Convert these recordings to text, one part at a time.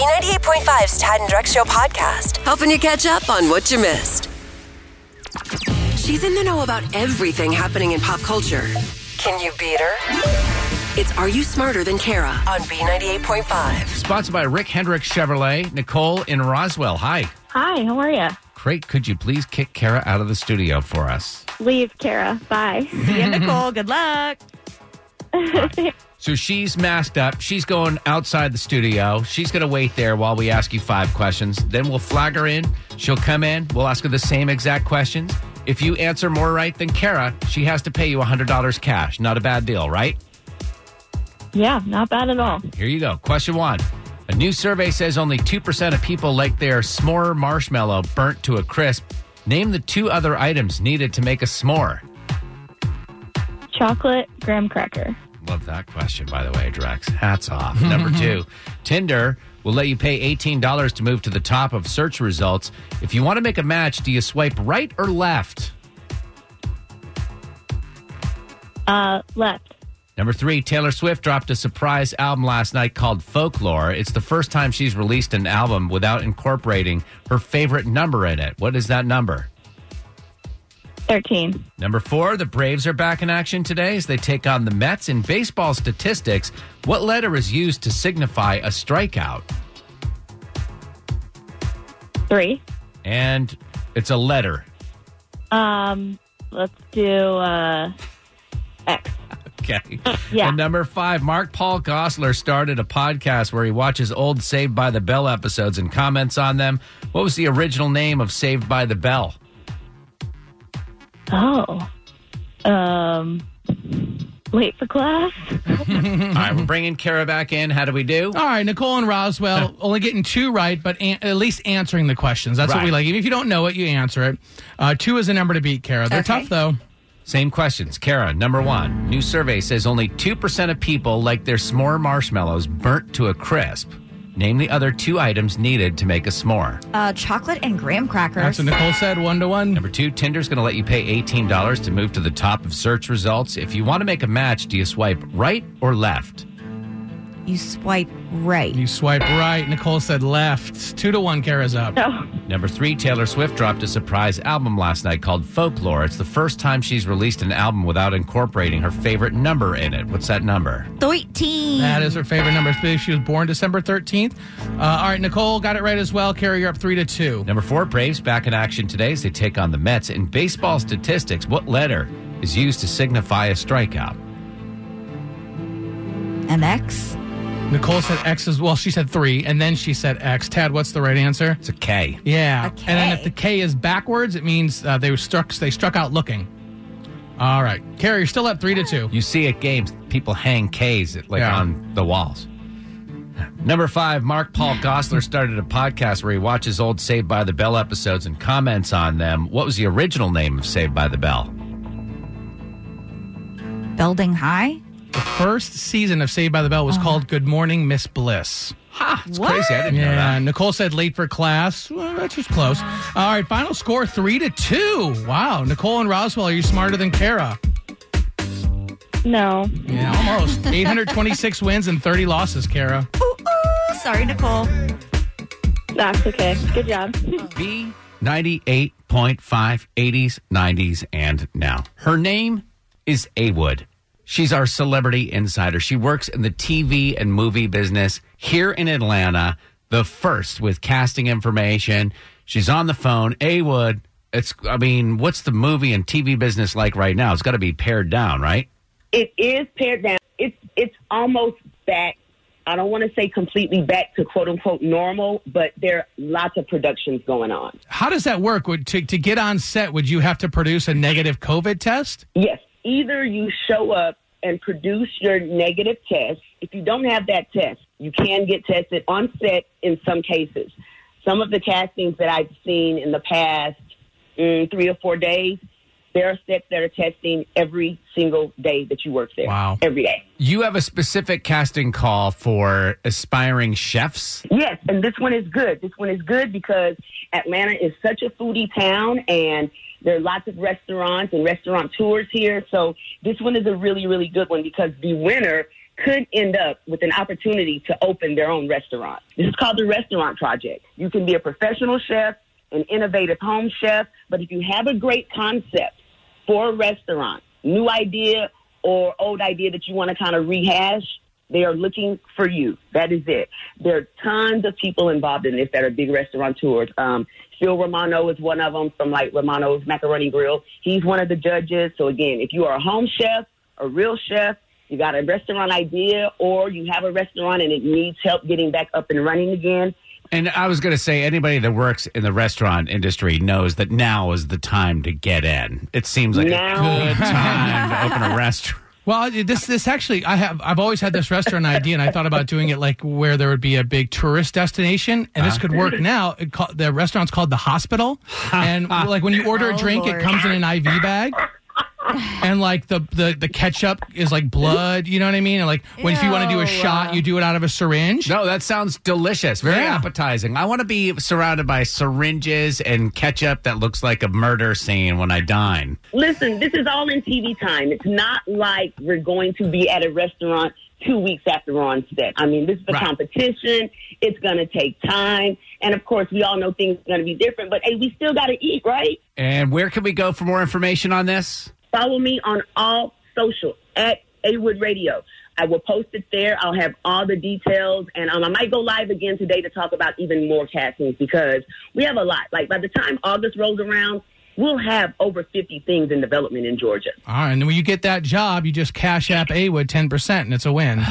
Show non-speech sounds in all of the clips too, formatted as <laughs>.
B98.5's Tad and Drex Show podcast, helping you catch up on what you missed. She's in the know about everything happening in pop culture. Can you beat her? It's Are You Smarter Than Kara on B98.5. Sponsored by Rick Hendrick Chevrolet, Nicole in Roswell. Hi. Hi, how are you? Great. Could you please kick Kara out of the studio for us? Leave, Kara. Bye. <laughs> See you, Nicole. Good luck. <laughs> So she's masked up. She's going outside the studio. She's going to wait there while we ask you five questions. Then we'll flag her in. She'll come in. We'll ask her the same exact questions. If you answer more right than Kara, she has to pay you $100 cash. Not a bad deal, right? yeah, not bad at all. Here you go. Question one. A new survey says only 2% of people like their s'more marshmallow burnt to a crisp. Name the two other items needed to make a s'more. Chocolate graham cracker. Love that question, by the way, Drex. Hats off. <laughs> Number two, Tinder will let you pay $18 to move to the top of search results. If you want to make a match, do you swipe right or left? Uh, left. Number three, Taylor Swift dropped a surprise album last night called Folklore. It's the first time she's released an album without incorporating her favorite number in it. What is that number? 13. Number four, the Braves are back in action today as they take on the Mets. In baseball statistics, what letter is used to signify a strikeout? Three. And it's a letter. Um, let's do, uh, X. Okay. Yeah. And number five, Mark Paul Gosselaar started a podcast where he watches old Saved by the Bell episodes and comments on them. What was the original name of Saved by the Bell? Oh. Um, late for class? <laughs> All right, we're bringing Kara back in. How do we do? All right, Nicole and Roswell <laughs> only getting two right, but an- at least answering the questions. That's what we Right. like. Even if you don't know it, you answer it. Uh, two is a number to beat, Kara. They're Okay. tough, though. Same questions. Kara, number one. New survey says only 2% of people like their s'more marshmallows burnt to a crisp. Name the other two items needed to make a s'more. Uh, chocolate and graham crackers. That's what Nicole said, one to one. Number two, Tinder's going to let you pay $18 to move to the top of search results. If you want to make a match, do you swipe right or left? You swipe right. You swipe right. Nicole said left. Two to one, Kara's up. No. Number three, Taylor Swift dropped a surprise album last night called Folklore. It's the first time she's released an album without incorporating her favorite number in it. What's that number? 13. That is her favorite number. She was born December 13th. Uh, all right, Nicole got it right as well. Kara, you're up three to two. Number four, Braves back in action today as they take on the Mets. In baseball statistics, what letter is used to signify a strikeout? An X. Nicole said X as well. She said three, and then she said X. Tad, what's the right answer? It's a K. Yeah. A And then if the K is backwards, it means uh, they were struck. They struck out looking. All right, Kara, you're still up three to two. You see at games, people hang Ks like Yeah. on the walls. Number five, Mark Paul Gosselaar started a podcast where he watches old Saved by the Bell episodes and comments on them. What was the original name of Saved by the Bell? Building high. The first season of Saved by the Bell was uh-huh. called Good Morning Miss Bliss. Ha! It's What? crazy. I didn't know Yeah, that. Nicole said late for class. Well, that's just close. Uh-huh. All right, final score three to two. Wow, Nicole and Roswell, are you smarter than Kara? No. Yeah, almost. <laughs> 826 wins and 30 losses, Kara. Ooh, ooh. Sorry, Nicole. That's okay. Good job. <laughs> B 98.5, 80s, 90s, and now. Her name is A Wood. She's our celebrity insider. She works in the TV and movie business here in Atlanta, the first with casting information. She's on the phone. A Wood, it's, I mean, what's the movie and TV business like right now? It's got to be pared down, right? it is pared down. It's it's almost back. I don't want to say completely back to quote unquote normal, but there are lots of productions going on. How does that work? Would, to, to get on set, would you have to produce a negative COVID test? Yes, either you show up and produce your negative test. If you don't have that test, you can get tested on set in some cases. Some of the castings that I've seen in the past mm, three or four days, there are sets that are testing every single day that you work there. Wow. Every day. You have a specific casting call for aspiring chefs. Yes, and this one is good. This one is good because Atlanta is such a foodie town and there are lots of restaurants and restaurant tours here. So this one is a really, really good one because the winner could end up with an opportunity to open their own restaurant. This is called the Restaurant Project. You can be a professional chef, an innovative home chef, but if you have a great concept for a restaurant, new idea or old idea that you want to kind of rehash, they are looking for you. That is it. There are tons of people involved in this that are big restaurateurs. Um, Phil Romano is one of them from like Romano's Macaroni Grill. He's one of the judges. So again, if you are a home chef, a real chef, you got a restaurant idea, or you have a restaurant and it needs help getting back up and running again, And I was going to say, anybody that works in the restaurant industry knows that now is the time to get in. It seems like Now. a good time to open a <laughs> restaurant. Well, this this actually, I have I've always had this restaurant idea, and I thought about doing it like where there would be a big tourist destination, and this ah. could work now. It call, the restaurant's called the Hospital, <laughs> and like when you order a Oh, drink, it comes in an IV bag. And like the, the the ketchup is like blood, you know what I mean? And like when if you want to do a Ew. shot, you do it out of a syringe. No, that sounds delicious. Very Yeah. appetizing. I want to be surrounded by syringes and ketchup that looks like a murder scene when I dine. Listen, this is all in TV time. It's not like we're going to be at a restaurant two weeks after we're on set. I mean, this is a Right. competition. It's going to take time. And of course, we all know things are going to be different, but hey, we still got to eat, right? And where can we go for more information on this? Follow me on all social at Awood Radio. I will post it there. I'll have all the details, and um, I might go live again today to talk about even more castings because we have a lot. Like by the time August rolls around, we'll have over 50 things in development in Georgia. All right, and when you get that job, you just cash app Awood ten percent, and it's a win. <laughs>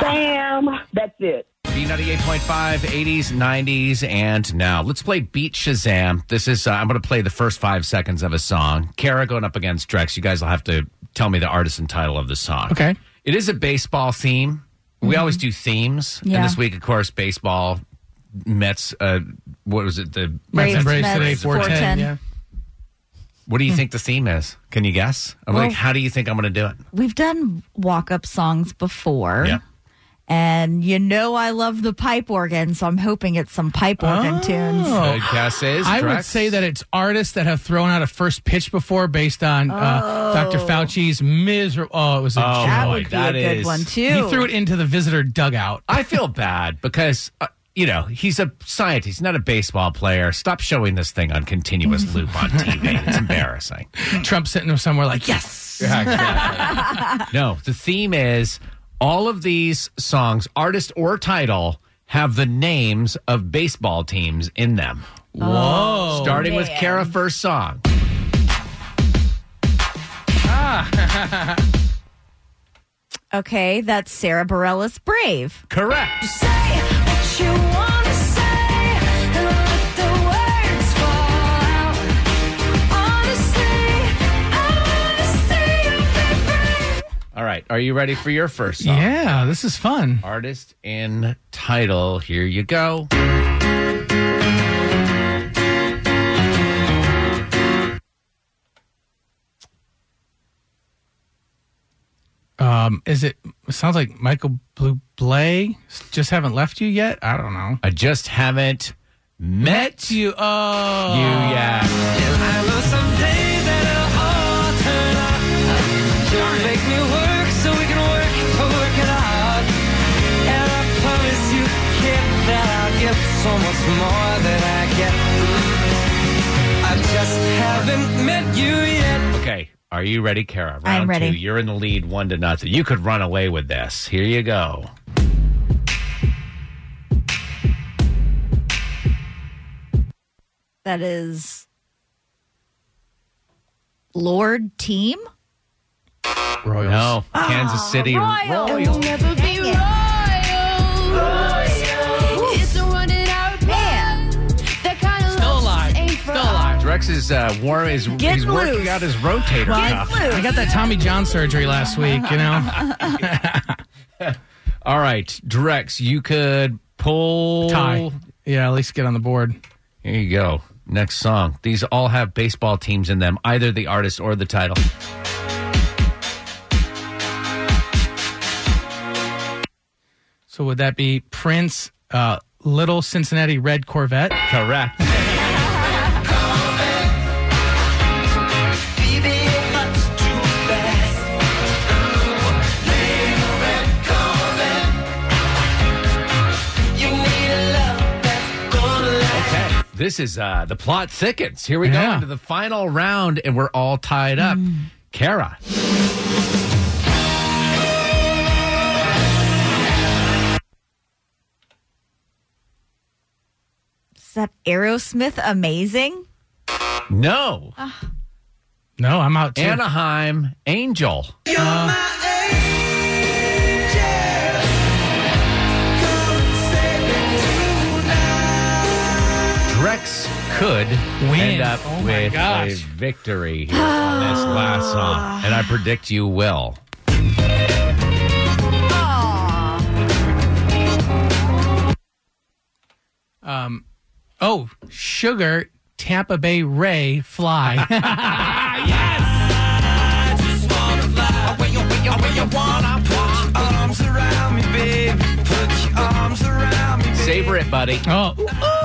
Bam! That's it. B98.5, 80s, 90s, and now. Let's play Beat Shazam. This is, uh, I'm going to play the first five seconds of a song. Kara going up against Drex. You guys will have to tell me the artist and title of the song. Okay. It is a baseball theme. We always do themes. Yeah. And this week, of course, baseball, Mets, uh, what was it? The Let's Braves, Mets, today, 410. 410. Yeah. What do you think the theme is? Can you guess? I'm Well- like, how do you think I'm going to do it? We've done walk up songs before. Yeah. And you know I love the pipe organ, so I'm hoping it's some pipe organ tunes. Good guess is Oh. I would say that it's artists that have thrown out a first pitch before based on uh, Dr. Fauci's miserable. Oh, it was a Oh, joke. That would be that a good is- one He too. threw it into the visitor dugout. I feel bad because, uh, you know, he's a scientist, not a baseball player. Stop showing this thing on continuous <laughs> loop on TV. It's embarrassing. Trump sitting there somewhere like, yes. No, the theme is all of these songs, artist or title, have the names of baseball teams in them. Whoa. Starting with man. Kara first song. Ah. <laughs> Okay, that's Sara Bareilles Brave. Correct. Right. Are you ready for your first song? Yeah, this is fun. Artist and title. Here you go. Um, is it, it sounds like Michael Bublé just haven't left you yet? I don't know. I just haven't met you. You, oh. You yeah. Are you ready, Kara? Round I'm ready. Two. You're in the lead, one to nothing. You could run away with this. Here you go. That is Lorde Team. Royals. No, ah, Kansas City Royals. Royals. Never be Dang it. Alive. Drex is uh, warm. Is he's Getting working loose. out his rotator cuff. I got that Tommy John surgery last week, you know? <laughs> All right, Drex, you could pull Tie. Yeah, at least get on the board. Here you go. Next song. These all have baseball teams in them, either the artist or the title. So would that be Prince, uh, Little Cincinnati Red Corvette? Correct. This is uh, the plot thickens. Here we go Yeah. into the final round, and we're all tied up. Kara. Is that Aerosmith amazing? No. No, I'm out too. Anaheim Angel. Drex could Win. end up Oh with gosh. a victory here on this ah. last song, and I predict you will. Ah. Um, oh, Sugar, Tampa Bay Ray, Fly. <laughs> Savor it, buddy. oh,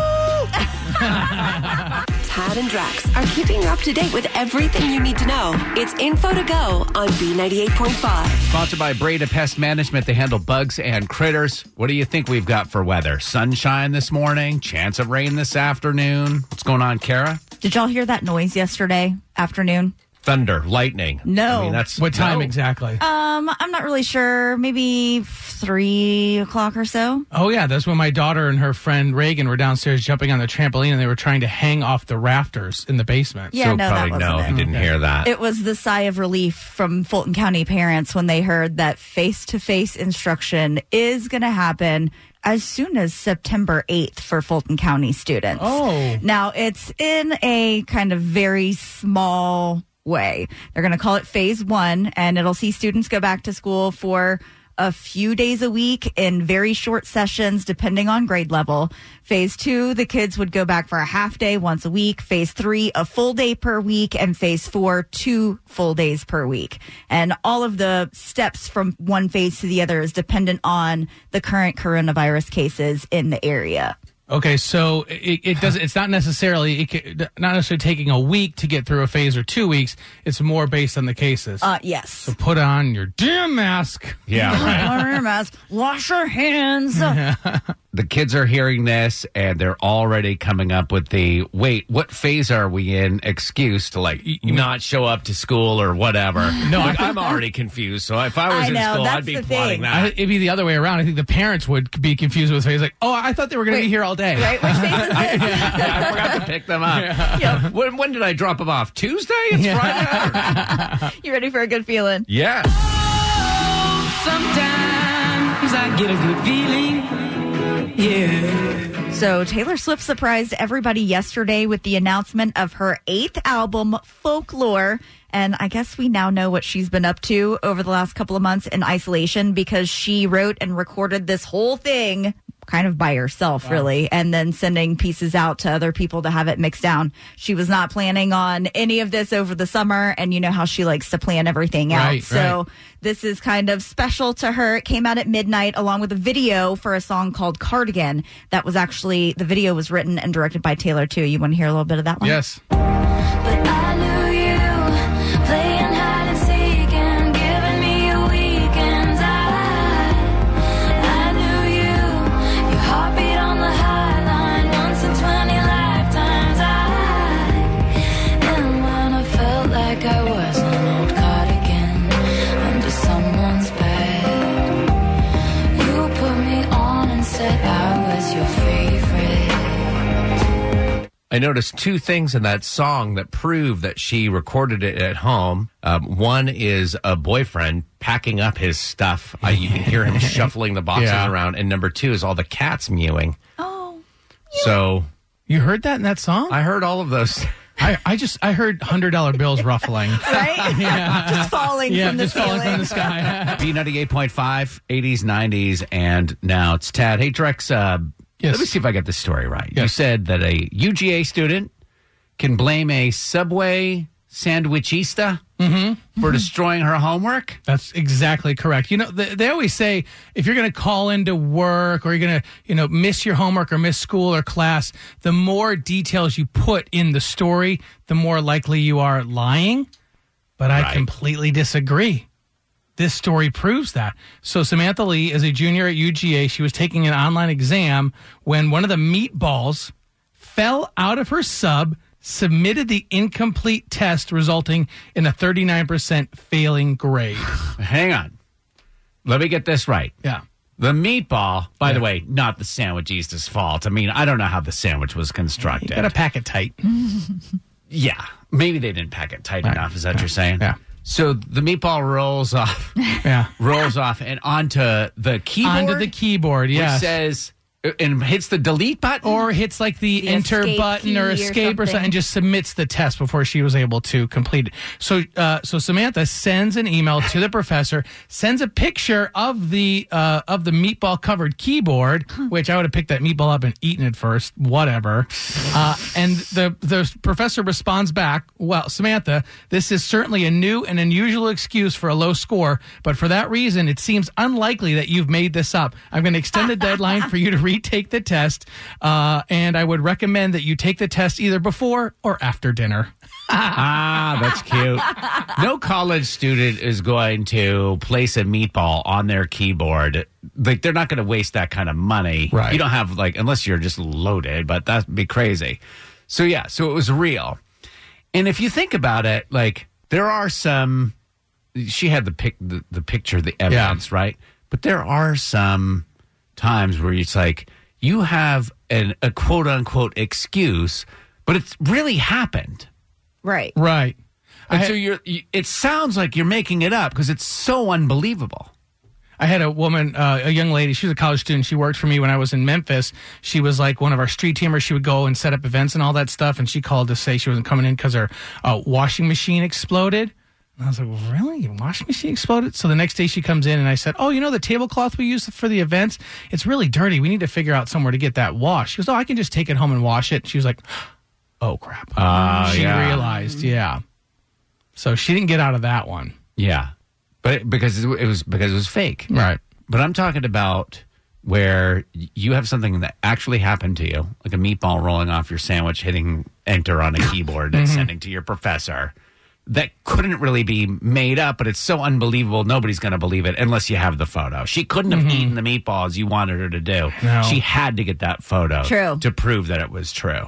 Tad and Drex are keeping you up to date with everything you need to know. It's info to go on B98.5. Sponsored by Breda Pest Management. They handle bugs and critters. What do you think we've got for weather? Sunshine this morning, chance of rain this afternoon. What's going on, Kara? Did y'all hear that noise yesterday afternoon? Thunder, lightning. No. I mean, that's what time no. exactly? Um, I'm not really sure. Maybe three o'clock or so. oh, yeah. That's when my daughter and her friend Reagan were downstairs jumping on the trampoline and they were trying to hang off the rafters in the basement. Yeah, so no, that probably wasn't no, it. he didn't hear that. It was the sigh of relief from Fulton County parents when they heard that face to face instruction is going to happen as soon as September 8th for Fulton County students. Oh. Now, it's in a kind of very small way. They're going to call it phase one, and it'll see students go back to school for a few days a week in very short sessions, depending on grade level. Phase two, the kids would go back for a half day once a week. Phase three, a full day per week. And phase four, two full days per week. And all of the steps from one phase to the other is dependent on the current coronavirus cases in the area. Okay, so it, it does. It's not necessarily it ca- not necessarily taking a week to get through a phase or two weeks. It's more based on the cases. Uh, yes. Put on your damn mask. yeah, right. <laughs> Wear your mask. Wash your hands. <laughs> the kids are hearing this and they're already coming up with the wait, what phase are we in excuse to like not show up to school or whatever. No, like, I- I'm already confused. So if I was I in know, school, that's I'd be the plotting thing. I, that. it'd be the other way around. I think the parents would be confused with phase. Like, oh, I thought they were going to be Wait, here all day. Right? Which phase is this? I forgot to pick them up. Yep. When, when did I drop them off? Tuesday? It's Friday. <laughs> You ready for a good feeling? yeah. Sometimes I get a good feeling. Yeah. So Taylor Swift surprised everybody yesterday with the announcement of her eighth album, Folklore. And I guess we now know what she's been up to over the last couple of months in isolation because she wrote and recorded this whole thing kind of by herself, really, and then sending pieces out to other people to have it mixed down. She was not planning on any of this over the summer, and you know how she likes to plan everything out. Right, so right. this is kind of special to her. It came out at midnight along with a video for a song called Cardigan. That was actually, the video was written and directed by Taylor, too. You want to hear a little bit of that one? Yes. I noticed two things in that song that prove that she recorded it at home. Um, one is a boyfriend packing up his stuff. Uh, you can hear him <laughs> shuffling the boxes Yeah. around. And number two is all the cats mewing. Oh, So You heard that in that song? I heard all of those. <laughs> I, I just I heard hundred dollar bills ruffling. <laughs> right? just falling yeah, from the just falling ceiling. from the sky. B98.5, 80s, 90s, and now it's Tad. Hey, Drex, uh, Yes. let me see if I get this story right. You said that a UGA student can blame a Subway sandwichista Mm-hmm. for destroying her homework. That's exactly correct. You know, they, they always say if you're going to call into work or you're going to, you know, miss your homework or miss school or class, the more details you put in the story, the more likely you are lying. But I Right. completely disagree. This story proves that. So Samantha Lee is a junior at UGA. She was taking an online exam when one of the meatballs fell out of her sub, submitted the incomplete test, resulting in a 39% failing grade. <laughs> Hang on. Let me get this right. Yeah. The meatball, by the way, not the sandwich sandwichista's fault. I mean, I don't know how the sandwich was constructed. You got to pack it tight. <laughs> yeah, maybe they didn't pack it tight enough. Is that what you're saying? Yeah. So the meatball rolls off, Yeah. <laughs> rolls off, and onto the keyboard. Onto the keyboard, which yes. says and hits the delete button. or hits like the, The enter button or key or escape or, something something. and just submits the test before she was able to complete it. So, uh, so Samantha sends an email to the <laughs> professor, sends a picture of the uh, of the meatball covered keyboard, which I would have picked that meatball up and eaten it first, whatever. Uh, and the the professor responds back, "Well, Samantha, this is certainly a new and unusual excuse for a low score, but for that reason, it seems unlikely that you've made this up. I'm going to extend the deadline for you to <laughs> retake the test, uh, and I would recommend that you take the test either before or after dinner. <laughs> ah, that's cute. no college student is going to place a meatball on their keyboard. Like they're not going to waste that kind of money. Right. You don't have like unless you're just loaded, but that'd be crazy. So yeah, so it was real. And if you think about it, like there are some she had the pic the, the picture, the evidence, right? But there are some times where it's like you have an, a quote unquote excuse, but it's really happened. Right. Right. And I- so you're, you, it sounds like you're making it up because it's so unbelievable. I had a woman, uh, a young lady. She was a college student. She worked for me when I was in Memphis. She was like one of our street teamers. She would go and set up events and all that stuff. And she called to say she wasn't coming in because her uh, washing machine exploded. And I was like, really? Your washing machine exploded? So the next day she comes in and I said, oh, you know the tablecloth we use for the events? It's really dirty. We need to figure out somewhere to get that washed. She goes, oh, I can just take it home and wash it. She was like, oh crap. Ah, she yeah. realized, yeah. So she didn't get out of that one. Yeah, but because it was because it was fake. Right. But I'm talking about where you have something that actually happened to you, like a meatball rolling off your sandwich, hitting enter on a keyboard, and <laughs> sending to your professor. That couldn't really be made up, but it's so unbelievable. Nobody's going to believe it unless you have the photo. She couldn't have mm-hmm. eaten the meatballs you wanted her to do. No. She had to get that photo True. to prove that it was true.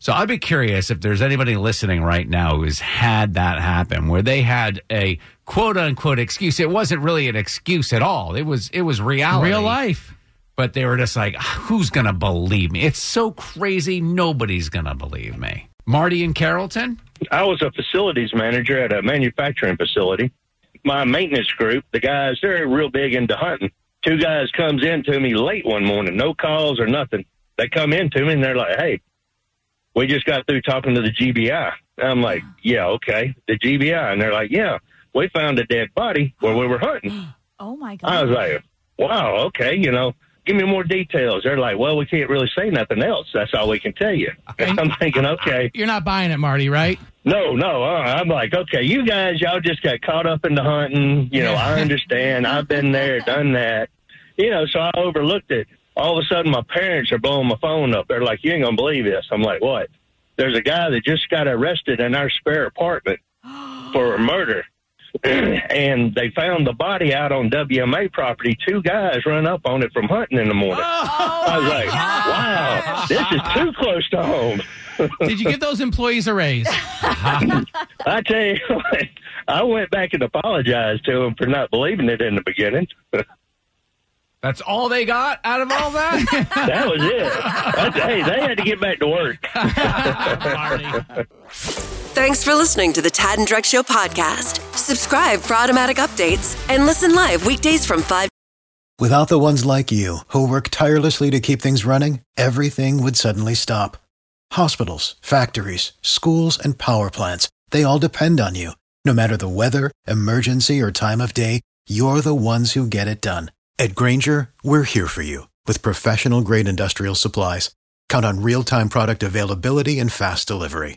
So I'd be curious if there's anybody listening right now who's had that happen, where they had a quote unquote excuse. It wasn't really an excuse at all. It was it was reality, Real life. But they were just like, "Who's gonna believe me?" It's so crazy. Nobody's gonna believe me. Marty and Carrollton. I was a facilities manager at a manufacturing facility. My maintenance group, the guys, they're real big into hunting. Two guys comes in to me late one morning, no calls or nothing. They come in to me and they're like, "Hey, we just got through talking to the GBI." I'm like, "Yeah, okay, the GBI," and they're like, "Yeah, we found a dead body where we were hunting." <gasps> Oh my god. I was like, "Wow, okay, you know." Give me more details. They're like, well, we can't really say nothing else. That's all we can tell you. <laughs> I'm thinking, okay, You're not buying it, Marty, right? no, no. Uh, I'm like, okay, you guys, y'all just got caught up in the hunting. You know, I <laughs> understand. I've been there, done that. You know, so I overlooked it. All of a sudden, my parents are blowing my phone up. They're like, you ain't going to believe this. I'm like, what? There's a guy that just got arrested in our spare apartment <gasps> for murder. <clears throat> and they found the body out on WMA property. Two guys run up on it from hunting in the morning. Oh, oh, I was like, wow, this is too close to home. <laughs> Did you give those employees a raise? <laughs> I tell you what, I went back and apologized to them for not believing it in the beginning. That's all they got out of all that. <laughs> that was it. That's, hey, they had to get back to work. Thanks for listening to the Tad and Drex Show podcast. Subscribe for automatic updates and listen live weekdays from 5 Without the ones like you, who work tirelessly to keep things running, everything would suddenly stop. Hospitals, factories, schools, and power plants, they all depend on you. No matter the weather, emergency, or time of day, you're the ones who get it done. At Grainger, we're here for you with professional grade industrial supplies. Count on real time product availability and fast delivery.